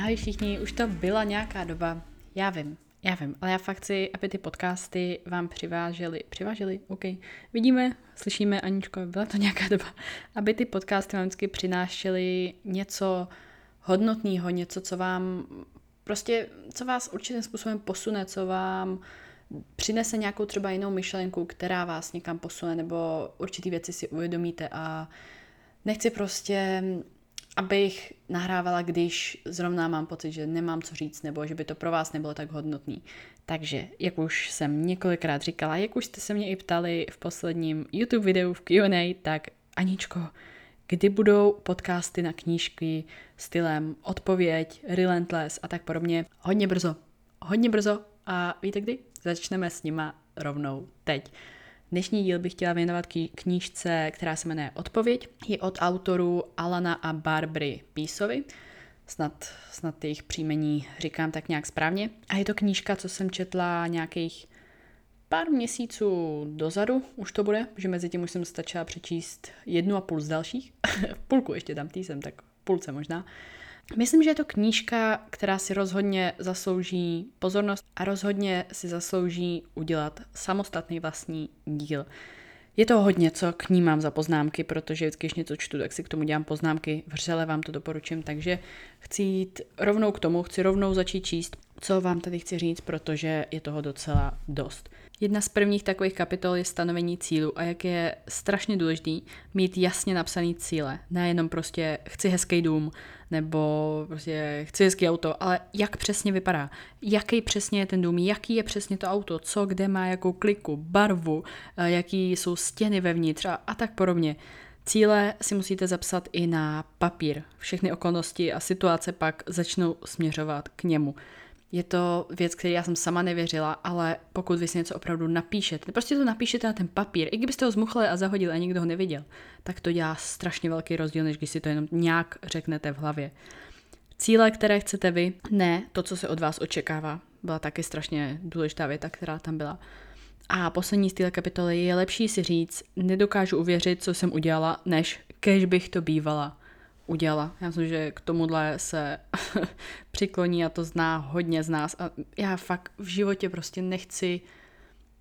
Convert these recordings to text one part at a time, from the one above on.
Ahoj všichni, už to byla nějaká doba, já vím, já vím, ale já fakt chci, aby ty podcasty vám přivážely, přivážely, OK, vidíme, slyšíme, Aničko, byla to nějaká doba, aby ty podcasty vám vždycky přinášely něco hodnotného, něco, co vám prostě, co vás určitým způsobem posune, co vám přinese nějakou třeba jinou myšlenku, která vás někam posune, nebo určitý věci si uvědomíte a nechci prostě abych nahrávala, když zrovna mám pocit, že nemám co říct, nebo že by to pro vás nebylo tak hodnotný. Takže, jak už jsem několikrát říkala, jak už jste se mě i ptali v posledním YouTube videu v Q&A, tak Aničko, kdy budou podcasty na knížky stylem odpověď, relentless a tak podobně. Hodně brzo. Hodně brzo. A víte kdy? Začneme s nima rovnou teď. Dnešní díl bych chtěla věnovat knížce, která se jmenuje Odpověď. Je od autorů Alana a Barbary Písovi. Snad, snad jejich příjmení říkám tak nějak správně. A je to knížka, co jsem četla nějakých pár měsíců dozadu, už to bude, že mezi tím už jsem stačila přečíst jednu a půl z dalších. Půlku ještě tam týsem, tak půlce možná. Myslím, že je to knížka, která si rozhodně zaslouží pozornost a rozhodně si zaslouží udělat samostatný vlastní díl. Je to hodně, co k ní mám za poznámky, protože vždycky, když něco čtu, tak si k tomu dělám poznámky. Vřele vám to doporučím, takže chci jít rovnou k tomu, chci rovnou začít číst, co vám tady chci říct, protože je toho docela dost. Jedna z prvních takových kapitol je stanovení cílu a jak je strašně důležitý mít jasně napsaný cíle. Nejenom prostě chci hezký dům nebo prostě chci hezký auto, ale jak přesně vypadá, jaký přesně je ten dům, jaký je přesně to auto, co kde má jakou kliku, barvu, eh, jaký jsou stěny vevnitř a, a tak podobně. Cíle si musíte zapsat i na papír. Všechny okolnosti a situace pak začnou směřovat k němu. Je to věc, který já jsem sama nevěřila, ale pokud vy si něco opravdu napíšete, prostě to napíšete na ten papír, i kdybyste ho zmuchlili a zahodili a nikdo ho neviděl, tak to dělá strašně velký rozdíl, než když si to jenom nějak řeknete v hlavě. Cíle, které chcete vy, ne to, co se od vás očekává. Byla taky strašně důležitá věta, která tam byla. A poslední z téhle kapitoly je lepší si říct, nedokážu uvěřit, co jsem udělala, než kež bych to bývala udělala. Já myslím, že k tomuhle se přikloní a to zná hodně z nás a já fakt v životě prostě nechci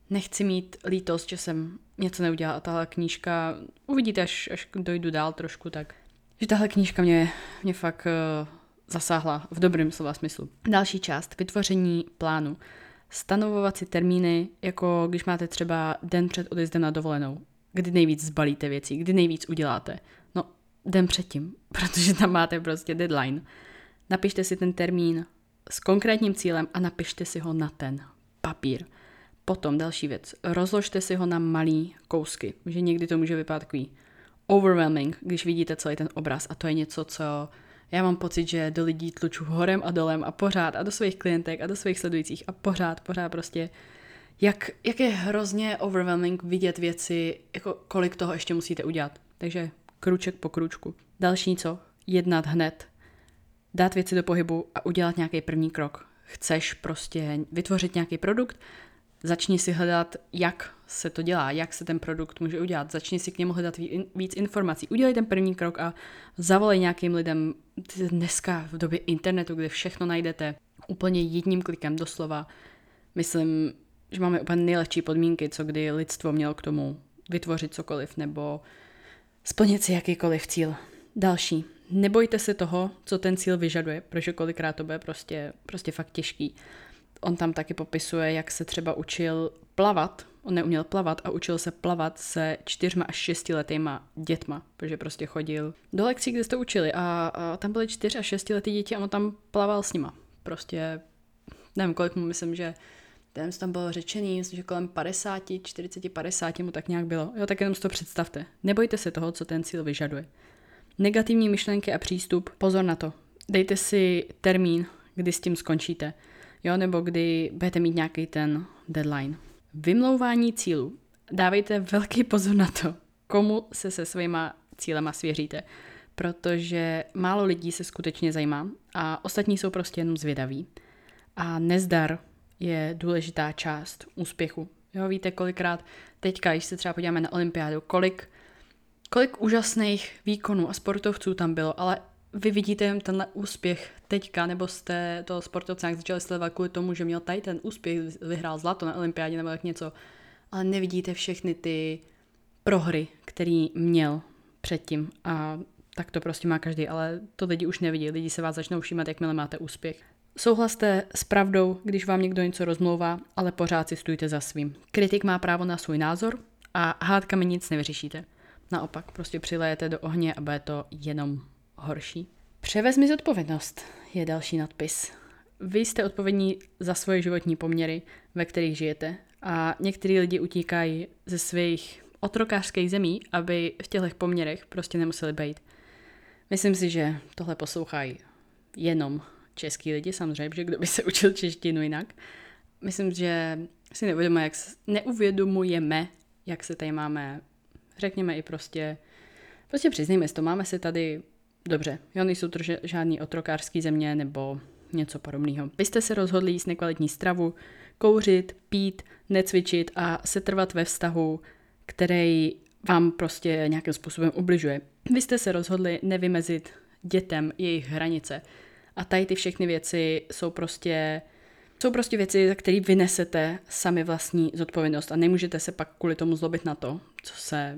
nechci mít lítost, že jsem něco neudělala a tahle knížka, uvidíte, až, až dojdu dál trošku, tak že tahle knížka mě, mě fakt uh, zasáhla v dobrém slova smyslu. Další část, vytvoření plánu. Stanovovat si termíny, jako když máte třeba den před odjezdem na dovolenou, kdy nejvíc zbalíte věcí, kdy nejvíc uděláte den předtím, protože tam máte prostě deadline. Napište si ten termín s konkrétním cílem a napište si ho na ten papír. Potom další věc, rozložte si ho na malý kousky, že někdy to může vypadat takový overwhelming, když vidíte celý ten obraz a to je něco, co já mám pocit, že do lidí tluču horem a dolem a pořád a do svých klientek a do svých sledujících a pořád, pořád prostě jak, jak je hrozně overwhelming vidět věci, jako kolik toho ještě musíte udělat. Takže kruček po kručku. Další co? Jednat hned. Dát věci do pohybu a udělat nějaký první krok. Chceš prostě vytvořit nějaký produkt, začni si hledat, jak se to dělá, jak se ten produkt může udělat. Začni si k němu hledat víc informací. Udělej ten první krok a zavolej nějakým lidem. Dneska v době internetu, kde všechno najdete úplně jedním klikem doslova, myslím, že máme úplně nejlepší podmínky, co kdy lidstvo mělo k tomu vytvořit cokoliv nebo splnit si jakýkoliv cíl. Další. Nebojte se toho, co ten cíl vyžaduje, protože kolikrát to bude prostě, prostě fakt těžký. On tam taky popisuje, jak se třeba učil plavat. On neuměl plavat a učil se plavat se čtyřma až šestiletýma dětma, protože prostě chodil do lekcí, kde jste učili a, a tam byly čtyř až šestiletý děti a on tam plaval s nima. Prostě nevím, kolik mu myslím, že ten tam bylo řečený, myslím, že kolem 50, 40, 50 mu tak nějak bylo. Jo, tak jenom si to představte. Nebojte se toho, co ten cíl vyžaduje. Negativní myšlenky a přístup, pozor na to. Dejte si termín, kdy s tím skončíte. Jo, nebo kdy budete mít nějaký ten deadline. Vymlouvání cílu. Dávejte velký pozor na to, komu se se svýma cílema svěříte, protože málo lidí se skutečně zajímá a ostatní jsou prostě jenom zvědaví. A nezdar je důležitá část úspěchu. Jo, víte kolikrát teďka, když se třeba podíváme na olympiádu, kolik, kolik úžasných výkonů a sportovců tam bylo, ale vy vidíte tenhle úspěch teďka, nebo jste toho sportovce jak začali sledovat kvůli tomu, že měl tady ten úspěch, vyhrál zlato na olympiádě nebo jak něco, ale nevidíte všechny ty prohry, který měl předtím a tak to prostě má každý, ale to lidi už nevidí, lidi se vás začnou všímat, jakmile máte úspěch. Souhlaste s pravdou, když vám někdo něco rozmlouvá, ale pořád si stůjte za svým. Kritik má právo na svůj názor a hádkami nic nevyřešíte. Naopak, prostě přilejete do ohně a bude to jenom horší. Převezmi zodpovědnost je další nadpis. Vy jste odpovědní za svoje životní poměry, ve kterých žijete. A některý lidi utíkají ze svých otrokářských zemí, aby v těchto poměrech prostě nemuseli být. Myslím si, že tohle poslouchají jenom český lidi, samozřejmě, že kdo by se učil češtinu jinak. Myslím, že si neuvědomujeme, jak, neuvědomujeme, jak se tady máme, řekněme i prostě, prostě přiznejme si to, máme se tady dobře. Jo, nejsou to žádný otrokářský země nebo něco podobného. Vy jste se rozhodli jíst nekvalitní stravu, kouřit, pít, necvičit a setrvat ve vztahu, který vám prostě nějakým způsobem ubližuje. Vy jste se rozhodli nevymezit dětem jejich hranice. A tady ty všechny věci jsou prostě jsou prostě věci, za které vynesete sami vlastní zodpovědnost a nemůžete se pak kvůli tomu zlobit na to, co se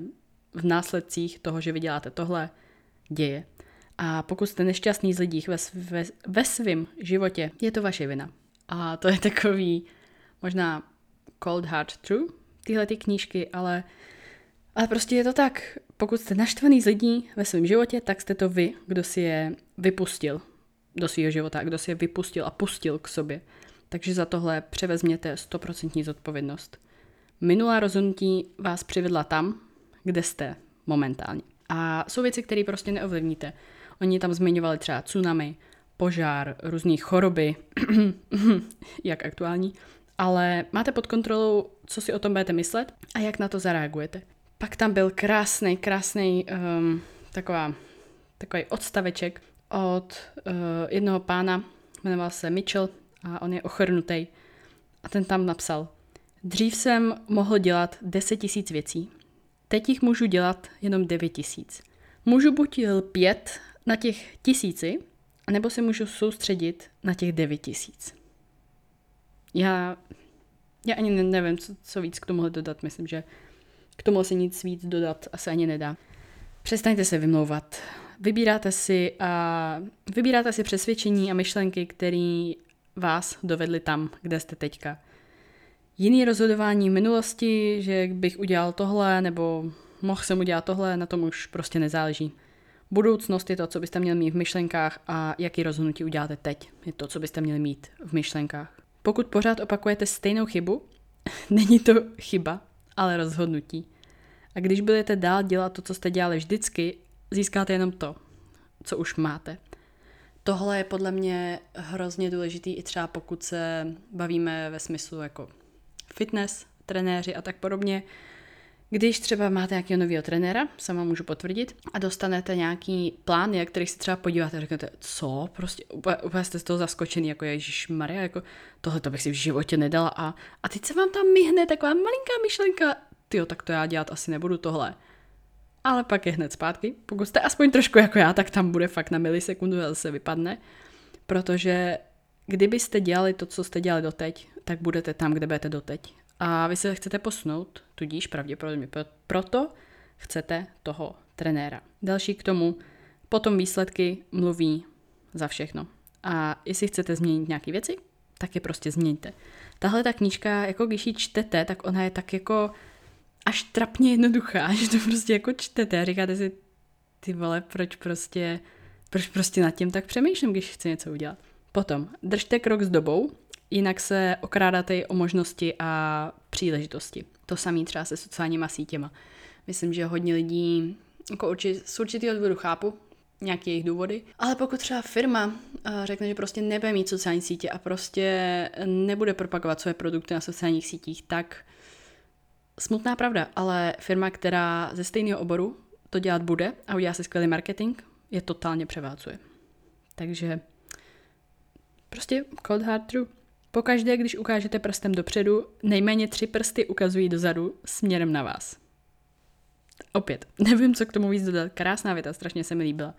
v následcích toho, že vy děláte tohle, děje. A pokud jste nešťastný z lidí ve, ve, ve svém životě, je to vaše vina. A to je takový možná cold hard true, tyhle ty knížky, ale, ale prostě je to tak. Pokud jste naštvaný z lidí ve svém životě, tak jste to vy, kdo si je vypustil do svého života, kdo si je vypustil a pustil k sobě. Takže za tohle převezměte 100% zodpovědnost. Minulá rozhodnutí vás přivedla tam, kde jste momentálně. A jsou věci, které prostě neovlivníte. Oni tam zmiňovali třeba tsunami, požár, různé choroby, jak aktuální, ale máte pod kontrolou, co si o tom budete myslet a jak na to zareagujete. Pak tam byl krásný, krásný um, taková, takový odstaveček od uh, jednoho pána, jmenoval se Mitchell a on je ochrnutý. A ten tam napsal, dřív jsem mohl dělat 10 tisíc věcí, teď jich můžu dělat jenom 9 tisíc. Můžu buď lpět na těch tisíci, anebo se můžu soustředit na těch 9 tisíc. Já, já ani nevím, co, co víc k tomuhle dodat. Myslím, že k tomu se nic víc dodat asi ani nedá. Přestaňte se vymlouvat. Vybíráte si, a, vybíráte si přesvědčení a myšlenky, které vás dovedly tam, kde jste teďka. Jiný rozhodování v minulosti, že bych udělal tohle, nebo mohl jsem udělat tohle, na tom už prostě nezáleží. Budoucnost je to, co byste měli mít v myšlenkách a jaký rozhodnutí uděláte teď, je to, co byste měli mít v myšlenkách. Pokud pořád opakujete stejnou chybu, není to chyba, ale rozhodnutí. A když budete dál dělat to, co jste dělali vždycky, získáte jenom to, co už máte. Tohle je podle mě hrozně důležitý i třeba pokud se bavíme ve smyslu jako fitness, trenéři a tak podobně, když třeba máte nějakého nového trenéra, sama můžu potvrdit, a dostanete nějaký plán, jak který si třeba podíváte a řeknete, co, prostě úplně, úplně jste z toho zaskočený, jako Ježíš Maria, jako tohle to bych si v životě nedala a, a teď se vám tam myhne taková malinká myšlenka, tyjo, tak to já dělat asi nebudu tohle. Ale pak je hned zpátky. Pokud jste aspoň trošku jako já, tak tam bude fakt na milisekundu a zase vypadne. Protože kdybyste dělali to, co jste dělali doteď, tak budete tam, kde budete doteď a vy se chcete posunout, tudíž pravděpodobně proto chcete toho trenéra. Další k tomu, potom výsledky mluví za všechno. A jestli chcete změnit nějaké věci, tak je prostě změňte. Tahle ta knížka, jako když ji čtete, tak ona je tak jako až trapně jednoduchá, že to prostě jako čtete a říkáte si, ty vole, proč prostě, proč prostě nad tím tak přemýšlím, když chci něco udělat. Potom, držte krok s dobou, jinak se okrádáte o možnosti a příležitosti. To samé třeba se sociálníma sítěma. Myslím, že hodně lidí jako urči, z určitého důvodu chápu, nějaké jejich důvody. Ale pokud třeba firma uh, řekne, že prostě nebude mít sociální sítě a prostě nebude propagovat své produkty na sociálních sítích, tak smutná pravda, ale firma, která ze stejného oboru to dělat bude a udělá si skvělý marketing, je totálně převálcuje. Takže prostě cold hard true. Pokaždé, když ukážete prstem dopředu, nejméně tři prsty ukazují dozadu směrem na vás. Opět, nevím, co k tomu víc dodat. Krásná věta, strašně se mi líbila.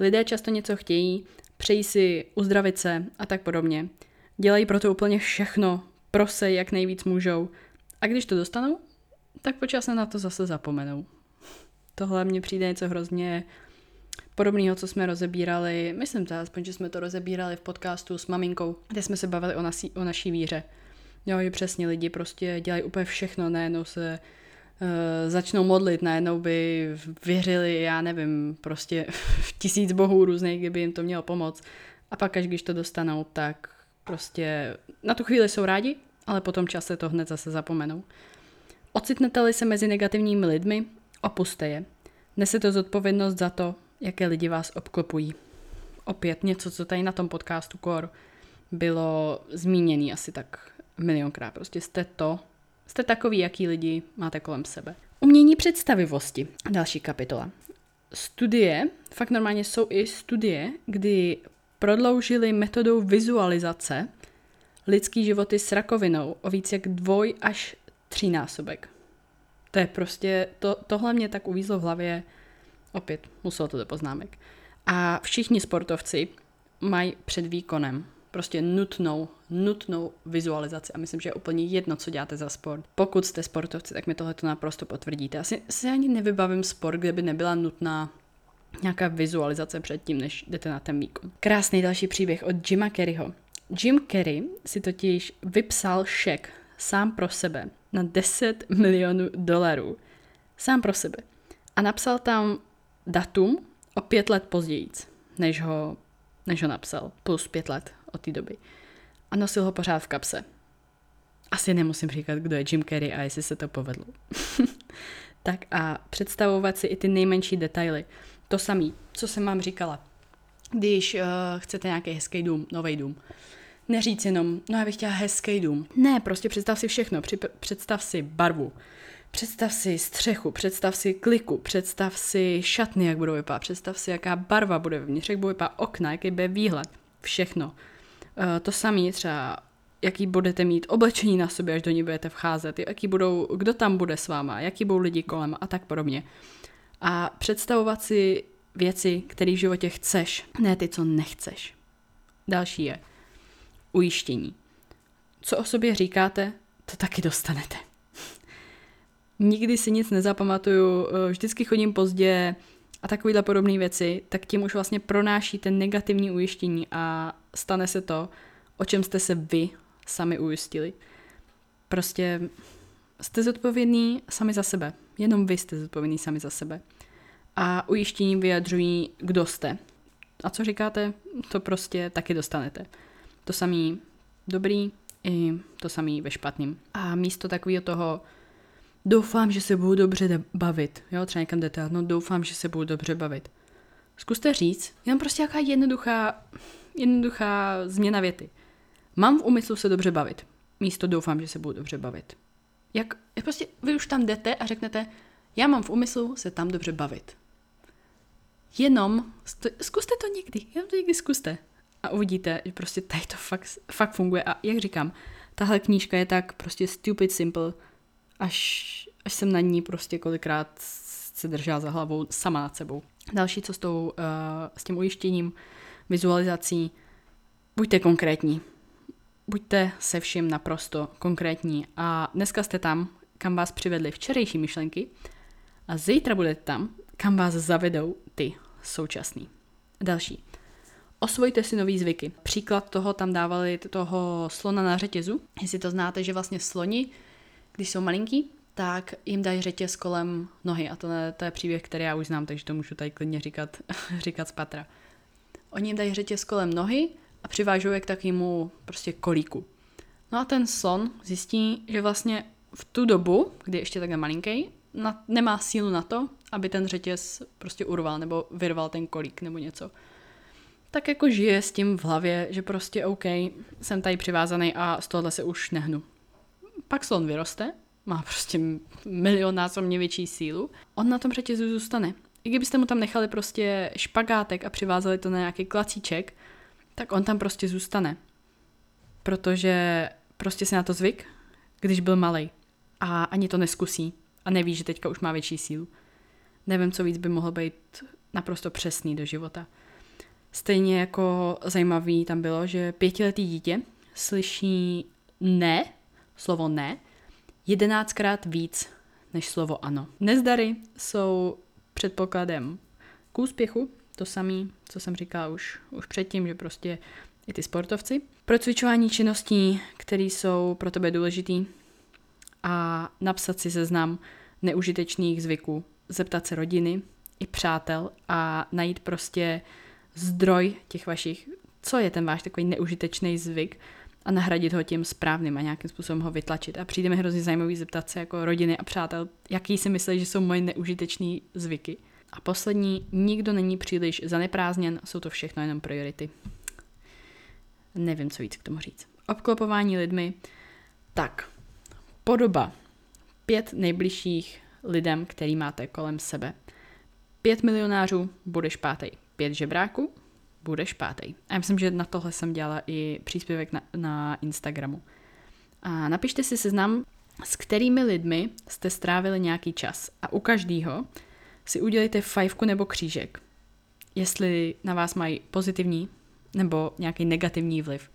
Lidé často něco chtějí, přejí si uzdravit se a tak podobně. Dělají proto úplně všechno, prosej, jak nejvíc můžou. A když to dostanou, tak počasem na to zase zapomenou. Tohle mně přijde něco hrozně podobného, co jsme rozebírali, myslím to aspoň, že jsme to rozebírali v podcastu s maminkou, kde jsme se bavili o, nasí, o naší víře. Jo, že přesně lidi prostě dělají úplně všechno, najednou se uh, začnou modlit, najednou by věřili, já nevím, prostě v tisíc bohů různých, kdyby jim to mělo pomoct. A pak, až když to dostanou, tak prostě na tu chvíli jsou rádi, ale potom čase to hned zase zapomenou. Ocitnete-li se mezi negativními lidmi, opuste je. Nesete zodpovědnost za to, jaké lidi vás obklopují. Opět něco, co tady na tom podcastu Core bylo zmíněný asi tak milionkrát. Prostě jste to, jste takový, jaký lidi máte kolem sebe. Umění představivosti. Další kapitola. Studie, fakt normálně jsou i studie, kdy prodloužili metodou vizualizace lidský životy s rakovinou o víc jak dvoj až třínásobek. To je prostě, to, tohle mě tak uvízlo v hlavě, opět muselo to do poznámek. A všichni sportovci mají před výkonem prostě nutnou, nutnou vizualizaci a myslím, že je úplně jedno, co děláte za sport. Pokud jste sportovci, tak mi tohle to naprosto potvrdíte. Asi si ani nevybavím sport, kde by nebyla nutná nějaká vizualizace předtím, než jdete na ten výkon. Krásný další příběh od Jima Kerryho. Jim Kerry si totiž vypsal šek sám pro sebe na 10 milionů dolarů. Sám pro sebe. A napsal tam datum o pět let později, než ho, než ho napsal. Plus pět let od té doby. A nosil ho pořád v kapse. Asi nemusím říkat, kdo je Jim Carrey a jestli se to povedlo. tak a představovat si i ty nejmenší detaily. To samé, co jsem vám říkala. Když uh, chcete nějaký hezký dům, nový dům, neříct jenom, no já bych chtěla hezký dům. Ne, prostě představ si všechno. Představ si barvu, představ si střechu, představ si kliku, představ si šatny, jak budou vypadat, představ si, jaká barva bude vevnitř, jak bude vypadat okna, jaký bude výhled, všechno. Uh, to samé třeba jaký budete mít oblečení na sobě, až do ní budete vcházet, jaký budou, kdo tam bude s váma, jaký budou lidi kolem a tak podobně. A představovat si věci, které v životě chceš, ne ty, co nechceš. Další je ujištění. Co o sobě říkáte, to taky dostanete. Nikdy si nic nezapamatuju, eh, vždycky chodím pozdě a takovýhle podobné věci, tak tím už vlastně pronášíte negativní ujištění a stane se to, o čem jste se vy sami ujistili. Prostě jste zodpovědní sami za sebe. Jenom vy jste zodpovědní sami za sebe. A ujištění vyjadřují, kdo jste. A co říkáte, to prostě taky dostanete. To samý dobrý i to samý ve špatným. A místo takového toho doufám, že se budu dobře bavit. Jo, třeba někam jdete, no doufám, že se budu dobře bavit. Zkuste říct, jenom prostě jaká jednoduchá, jednoduchá změna věty. Mám v úmyslu se dobře bavit. Místo doufám, že se budu dobře bavit. Jak, jak prostě vy už tam jdete a řeknete, já mám v úmyslu se tam dobře bavit. Jenom zkuste to někdy, jenom to někdy zkuste a uvidíte, že prostě tady to fakt, fakt funguje. A jak říkám, tahle knížka je tak prostě stupid simple, až, až jsem na ní prostě kolikrát se držela za hlavou sama nad sebou. Další, co s, tou, uh, s tím ujištěním, vizualizací, buďte konkrétní. Buďte se vším naprosto konkrétní. A dneska jste tam, kam vás přivedly včerejší myšlenky a zítra budete tam, kam vás zavedou ty současný. Další. Osvojte si nový zvyky. Příklad toho tam dávali toho slona na řetězu. Jestli to znáte, že vlastně sloni, když jsou malinký, tak jim dají řetěz kolem nohy. A to, to je příběh, který já už znám, takže to můžu tady klidně říkat, říkat z patra. Oni jim dají řetěz kolem nohy a přivážou je k takovému prostě kolíku. No a ten slon zjistí, že vlastně v tu dobu, kdy ještě takhle malinký, na, nemá sílu na to, aby ten řetěz prostě urval nebo vyrval ten kolík nebo něco tak jako žije s tím v hlavě, že prostě OK, jsem tady přivázaný a z tohohle se už nehnu. Pak slon vyroste, má prostě milion násobně větší sílu, on na tom řetězu zůstane. I kdybyste mu tam nechali prostě špagátek a přivázali to na nějaký klacíček, tak on tam prostě zůstane. Protože prostě si na to zvyk, když byl malý. A ani to neskusí. A neví, že teďka už má větší sílu. Nevím, co víc by mohlo být naprosto přesný do života. Stejně jako zajímavý tam bylo, že pětiletý dítě slyší ne, slovo ne, jedenáctkrát víc než slovo ano. Nezdary jsou předpokladem k úspěchu, to samé, co jsem říkala už, už předtím, že prostě i ty sportovci. Pro cvičování činností, které jsou pro tebe důležitý a napsat si seznam neužitečných zvyků, zeptat se rodiny i přátel a najít prostě zdroj těch vašich, co je ten váš takový neužitečný zvyk a nahradit ho tím správným a nějakým způsobem ho vytlačit. A přijde mi hrozně zajímavý zeptat se jako rodiny a přátel, jaký si myslí, že jsou moje neužitečné zvyky. A poslední, nikdo není příliš zaneprázdněn, jsou to všechno jenom priority. Nevím, co víc k tomu říct. Obklopování lidmi. Tak, podoba. Pět nejbližších lidem, který máte kolem sebe. Pět milionářů, budeš pátý. Pět žebráků, budeš pátý. A já myslím, že na tohle jsem dělala i příspěvek na, na Instagramu. A napište si seznam, s kterými lidmi jste strávili nějaký čas. A u každého si udělejte fajfku nebo křížek, jestli na vás mají pozitivní nebo nějaký negativní vliv.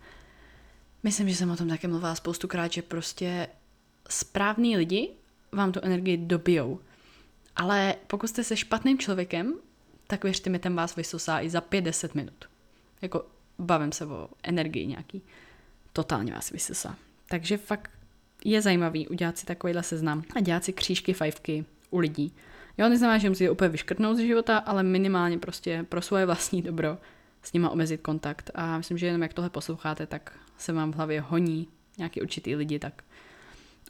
Myslím, že jsem o tom také mluvila spoustukrát, že prostě správní lidi vám tu energii dobijou. Ale pokud jste se špatným člověkem, tak věřte mi, ten vás vysosá i za 5-10 minut. Jako bavím se o energii nějaký. Totálně vás vysosá. Takže fakt je zajímavý udělat si takovýhle seznam a dělat si křížky, fajfky u lidí. Jo, neznamená, že musíte úplně vyškrtnout z života, ale minimálně prostě pro svoje vlastní dobro s nima omezit kontakt. A myslím, že jenom jak tohle posloucháte, tak se vám v hlavě honí nějaký určitý lidi, tak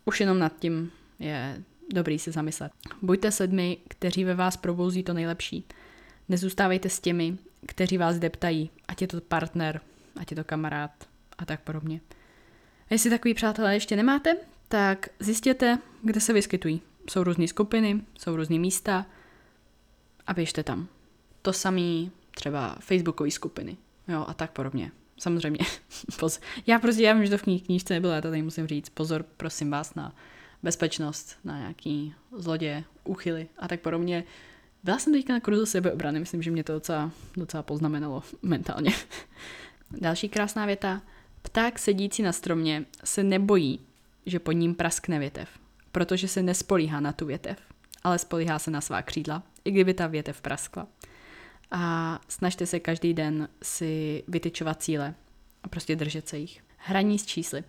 už jenom nad tím je dobrý se zamyslet. Buďte s lidmi, kteří ve vás probouzí to nejlepší. Nezůstávejte s těmi, kteří vás deptají, ať je to partner, ať je to kamarád a tak podobně. A jestli takový přátelé ještě nemáte, tak zjistěte, kde se vyskytují. Jsou různé skupiny, jsou různé místa a běžte tam. To samé třeba facebookové skupiny jo, a tak podobně. Samozřejmě. já prostě, já vím, že to v knížce nebylo, já to tady musím říct. Pozor, prosím vás na bezpečnost, na nějaký zlodě, úchyly a tak podobně. Byla jsem teďka na kurzu sebeobrany, myslím, že mě to docela, docela poznamenalo mentálně. Další krásná věta. Pták sedící na stromě se nebojí, že pod ním praskne větev, protože se nespolíhá na tu větev, ale spolíhá se na svá křídla, i kdyby ta větev praskla. A snažte se každý den si vytyčovat cíle a prostě držet se jich. Hraní s čísly.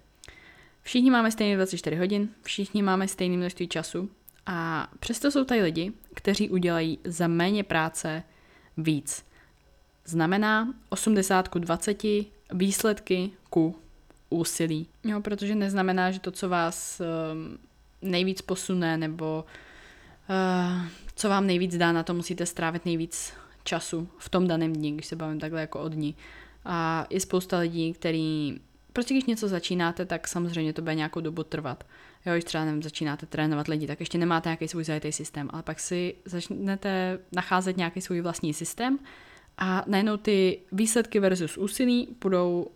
Všichni máme stejně 24 hodin, všichni máme stejné množství času a přesto jsou tady lidi, kteří udělají za méně práce víc. Znamená 80 ku 20 výsledky ku úsilí. Jo, protože neznamená, že to, co vás um, nejvíc posune nebo uh, co vám nejvíc dá, na to musíte strávit nejvíc času v tom daném dni, když se bavím takhle jako o dní. A je spousta lidí, který prostě když něco začínáte, tak samozřejmě to bude nějakou dobu trvat. Jo, když třeba nevím, začínáte trénovat lidi, tak ještě nemáte nějaký svůj zajetý systém, ale pak si začnete nacházet nějaký svůj vlastní systém a najednou ty výsledky versus úsilí budou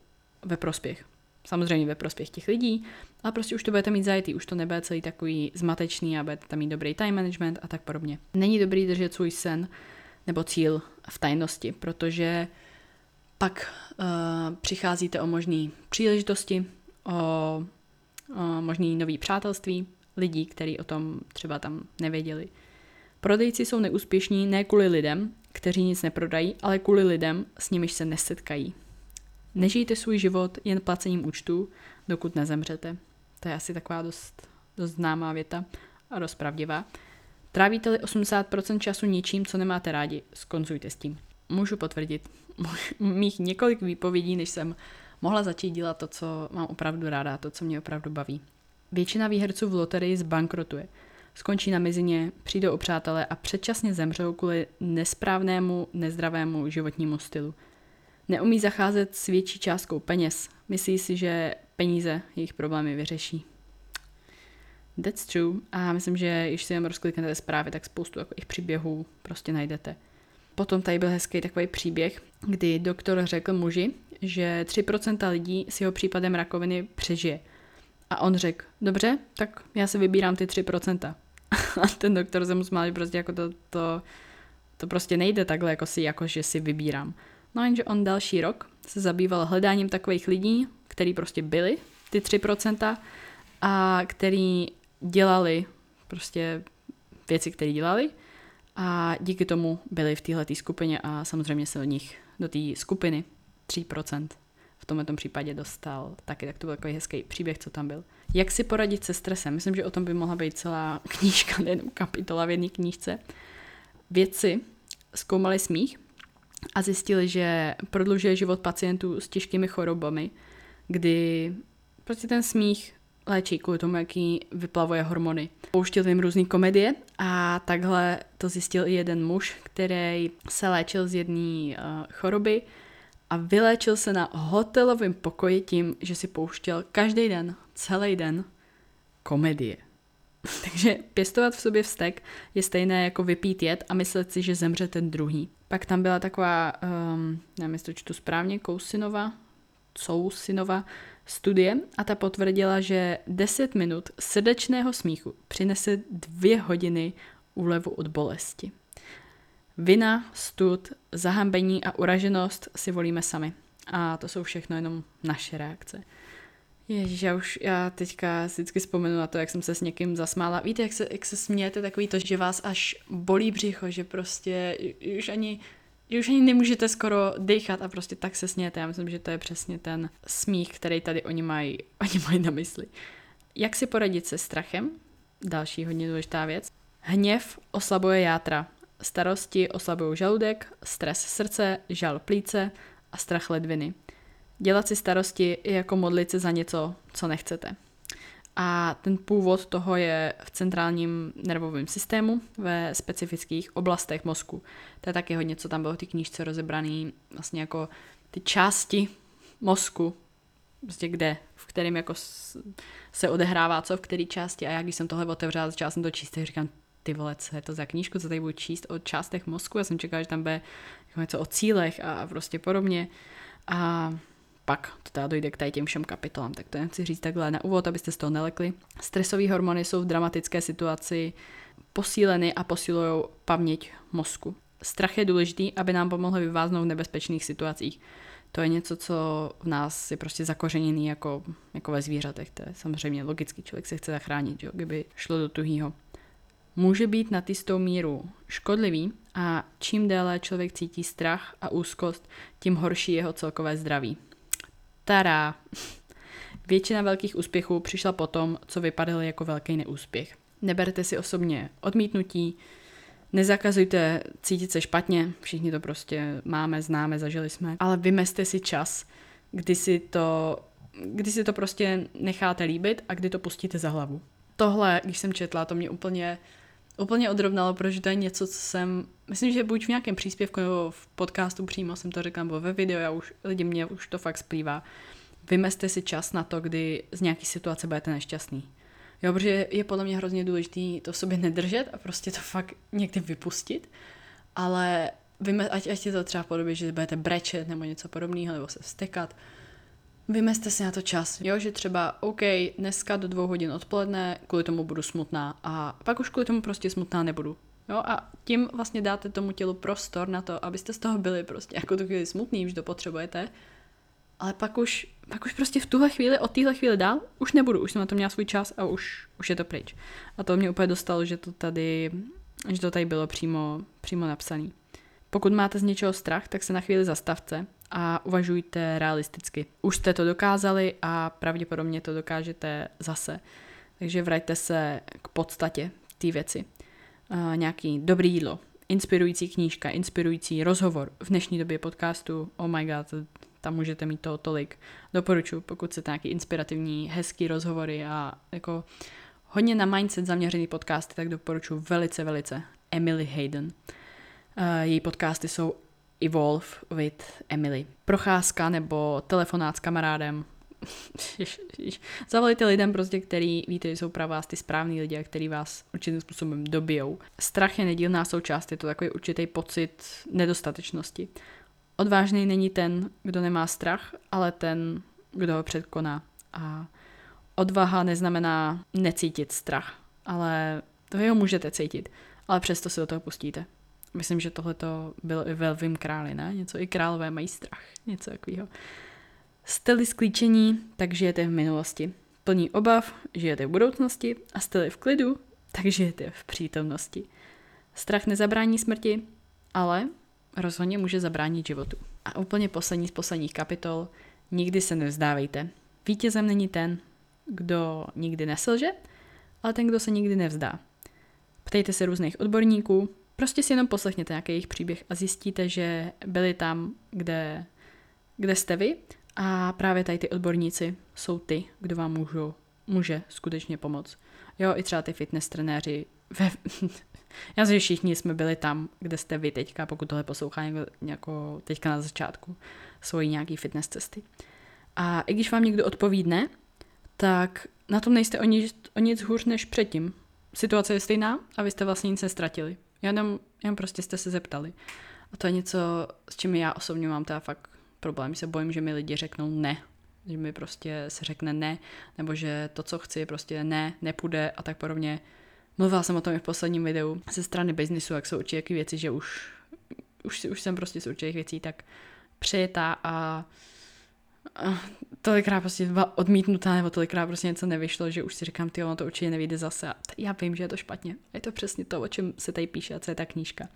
ve prospěch. Samozřejmě ve prospěch těch lidí, ale prostě už to budete mít zajetý, už to nebude celý takový zmatečný a budete tam mít dobrý time management a tak podobně. Není dobrý držet svůj sen nebo cíl v tajnosti, protože pak uh, přicházíte o možné příležitosti, o, možný nový přátelství lidí, kteří o tom třeba tam nevěděli. Prodejci jsou neúspěšní ne kvůli lidem, kteří nic neprodají, ale kvůli lidem, s nimiž se nesetkají. Nežijte svůj život jen placením účtů, dokud nezemřete. To je asi taková dost, dost známá věta a dost pravdivá. Trávíte-li 80% času ničím, co nemáte rádi, skonzujte s tím. Můžu potvrdit mých několik výpovědí, než jsem mohla začít dělat to, co mám opravdu ráda, to, co mě opravdu baví. Většina výherců v loterii zbankrotuje. Skončí na mizině, přijdou o přátelé a předčasně zemřou kvůli nesprávnému, nezdravému životnímu stylu. Neumí zacházet s větší částkou peněz. Myslí si, že peníze jejich problémy vyřeší. That's true. A myslím, že když si jen rozkliknete zprávy, tak spoustu takových příběhů prostě najdete. Potom tady byl hezký takový příběh, kdy doktor řekl muži, že 3% lidí s jeho případem rakoviny přežije. A on řekl, dobře, tak já si vybírám ty 3%. A ten doktor se mu smál, že prostě jako to, to, to prostě nejde takhle, jako si, jako že si vybírám. No jenže on další rok se zabýval hledáním takových lidí, který prostě byli ty 3% a který dělali prostě věci, které dělali a díky tomu byli v této skupině a samozřejmě se od nich do té skupiny 3% v tomto případě dostal taky, tak to byl takový hezký příběh, co tam byl. Jak si poradit se stresem? Myslím, že o tom by mohla být celá knížka, nejenom kapitola v jedné knížce. Vědci zkoumali smích a zjistili, že prodlužuje život pacientů s těžkými chorobami, kdy prostě ten smích léčí kvůli tomu, jaký vyplavuje hormony. Pouštěl jim různé komedie a takhle to zjistil i jeden muž, který se léčil z jedné uh, choroby a vyléčil se na hotelovém pokoji tím, že si pouštěl každý den, celý den komedie. Takže pěstovat v sobě vztek je stejné jako vypít jed a myslet si, že zemře ten druhý. Pak tam byla taková, um, nevím, jestli to čtu správně, Kousinova, Cousinova studie a ta potvrdila, že 10 minut srdečného smíchu přinese dvě hodiny úlevu od bolesti. Vina, stud, zahambení a uraženost si volíme sami. A to jsou všechno jenom naše reakce. Ježíš, já už já teďka si vždycky vzpomenu na to, jak jsem se s někým zasmála. Víte, jak se, jak se smějete, takový to, že vás až bolí břicho, že prostě už ani, že už ani nemůžete skoro dechat a prostě tak se smějete. Já myslím, že to je přesně ten smích, který tady oni mají, oni mají na mysli. Jak si poradit se strachem? Další hodně důležitá věc. Hněv oslabuje játra. Starosti oslabují žaludek, stres srdce, žal plíce a strach ledviny. Dělat si starosti je jako modlit se za něco, co nechcete. A ten původ toho je v centrálním nervovém systému ve specifických oblastech mozku. To je taky hodně, co tam bylo v té knížce rozebraný, vlastně jako ty části mozku, prostě kde, v kterém jako se odehrává co, v které části. A já když jsem tohle otevřela, začala jsem to číst, tak říkám, ty vole, co je to za knížku, co tady budu číst o částech mozku. Já jsem čekala, že tam bude jako něco o cílech a prostě podobně. A pak to teda dojde k tady těm všem kapitolám, tak to jen chci říct takhle na úvod, abyste z toho nelekli. Stresové hormony jsou v dramatické situaci posíleny a posilují paměť mozku. Strach je důležitý, aby nám pomohl vyváznout v nebezpečných situacích. To je něco, co v nás je prostě zakořeněný jako, jako ve zvířatech. To je samozřejmě logický, člověk se chce zachránit, jo, kdyby šlo do tuhýho. Může být na tistou míru škodlivý a čím déle člověk cítí strach a úzkost, tím horší jeho celkové zdraví. Tará. Většina velkých úspěchů přišla potom, co vypadaly jako velký neúspěch. Neberte si osobně odmítnutí, nezakazujte cítit se špatně, všichni to prostě máme, známe, zažili jsme, ale vymeste si čas, kdy si to, kdy si to prostě necháte líbit a kdy to pustíte za hlavu. Tohle, když jsem četla, to mě úplně úplně odrovnalo, protože to je něco, co jsem, myslím, že buď v nějakém příspěvku nebo v podcastu přímo jsem to řekla, nebo ve videu, já už, lidi mě už to fakt splývá. Vymeste si čas na to, kdy z nějaký situace budete nešťastný. Jo, protože je podle mě hrozně důležité to v sobě nedržet a prostě to fakt někdy vypustit, ale vyme, ať, ať je to třeba podobě, že budete brečet nebo něco podobného, nebo se vstekat, Vymeste si na to čas, jo, že třeba, OK, dneska do dvou hodin odpoledne, kvůli tomu budu smutná a pak už kvůli tomu prostě smutná nebudu. Jo, a tím vlastně dáte tomu tělu prostor na to, abyste z toho byli prostě jako tu chvíli smutný, když to potřebujete, ale pak už, pak už prostě v tuhle chvíli, od téhle chvíli dál, už nebudu, už jsem na to měla svůj čas a už, už je to pryč. A to mě úplně dostalo, že to tady, že to tady bylo přímo, přímo napsané. Pokud máte z něčeho strach, tak se na chvíli zastavte a uvažujte realisticky. Už jste to dokázali a pravděpodobně to dokážete zase. Takže vraťte se k podstatě té věci. Uh, nějaký dobrý jídlo, inspirující knížka, inspirující rozhovor. V dnešní době podcastu, oh my god, tam můžete mít toho tolik. Doporučuji, pokud chcete nějaký inspirativní, hezký rozhovory a jako hodně na mindset zaměřený podcasty, tak doporučuji velice, velice Emily Hayden. Uh, její podcasty jsou Evolve with Emily. Procházka nebo telefonát s kamarádem. Zavolejte lidem prostě, který víte, že jsou pro vás ty správní lidi a který vás určitým způsobem dobijou. Strach je nedílná součást, je to takový určitý pocit nedostatečnosti. Odvážný není ten, kdo nemá strach, ale ten, kdo ho předkoná. A odvaha neznamená necítit strach, ale to ho můžete cítit, ale přesto se do toho pustíte. Myslím, že tohle to bylo i ve Lvím králi, ne? Něco i králové mají strach, něco takového. Jste-li sklíčení, tak žijete v minulosti. Plní obav, žijete v budoucnosti a jste v klidu, tak žijete v přítomnosti. Strach nezabrání smrti, ale rozhodně může zabránit životu. A úplně poslední z posledních kapitol, nikdy se nevzdávejte. Vítězem není ten, kdo nikdy neselže, ale ten, kdo se nikdy nevzdá. Ptejte se různých odborníků, prostě si jenom poslechněte nějaký jejich příběh a zjistíte, že byli tam, kde, kde jste vy a právě tady ty odborníci jsou ty, kdo vám můžou, může skutečně pomoct. Jo, i třeba ty fitness trenéři. Ve, já že všichni jsme byli tam, kde jste vy teďka, pokud tohle poslouchá někdo, jako teďka na začátku svojí nějaký fitness cesty. A i když vám někdo odpovídne, tak na tom nejste o nic, o nic hůř než předtím. Situace je stejná a vy jste vlastně nic nestratili. Jenom, jenom prostě jste se zeptali. A to je něco, s čím já osobně mám teda fakt problém. Se bojím, že mi lidi řeknou ne. Že mi prostě se řekne ne, nebo že to, co chci, prostě ne, nepůjde a tak podobně. Mluvila jsem o tom i v posledním videu ze strany biznisu, jak jsou určitě věci, že už, už, už jsem prostě z určitých věcí tak přejetá a tolikrát prostě byla odmítnutá, nebo tolikrát prostě něco nevyšlo, že už si říkám, ty ono to určitě nevyjde zase. A já vím, že je to špatně. Je to přesně to, o čem se tady píše a co je ta knížka.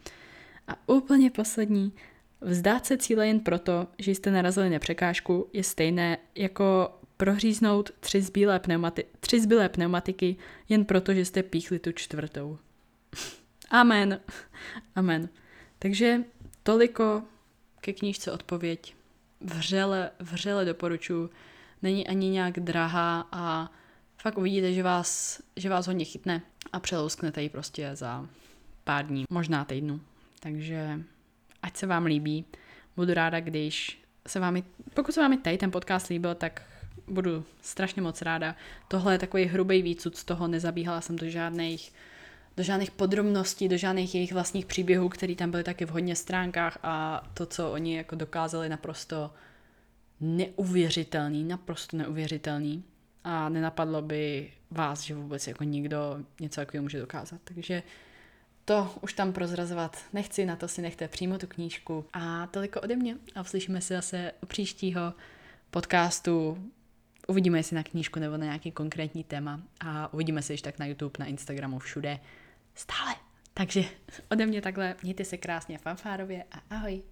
A úplně poslední, vzdát se cíle jen proto, že jste narazili na překážku, je stejné jako prohříznout tři zbylé, pneumati- tři zbylé pneumatiky jen proto, že jste píchli tu čtvrtou. Amen. Amen. Takže toliko ke knížce odpověď vřele, vřele doporučuji. Není ani nějak drahá a fakt uvidíte, že vás, že vás hodně chytne a přelousknete ji prostě za pár dní, možná týdnu. Takže ať se vám líbí. Budu ráda, když se vám, pokud se vám tady ten podcast líbil, tak budu strašně moc ráda. Tohle je takový hrubý výcud z toho, nezabíhala jsem do žádných do žádných podrobností, do žádných jejich vlastních příběhů, které tam byly taky v hodně stránkách a to, co oni jako dokázali naprosto neuvěřitelný, naprosto neuvěřitelný a nenapadlo by vás, že vůbec jako nikdo něco takového může dokázat. Takže to už tam prozrazovat nechci, na to si nechte přímo tu knížku. A toliko ode mě a uslyšíme se zase u příštího podcastu. Uvidíme, jestli na knížku nebo na nějaký konkrétní téma a uvidíme se ještě tak na YouTube, na Instagramu, všude. Stále. Takže ode mě takhle, mějte se krásně fanfárově a ahoj.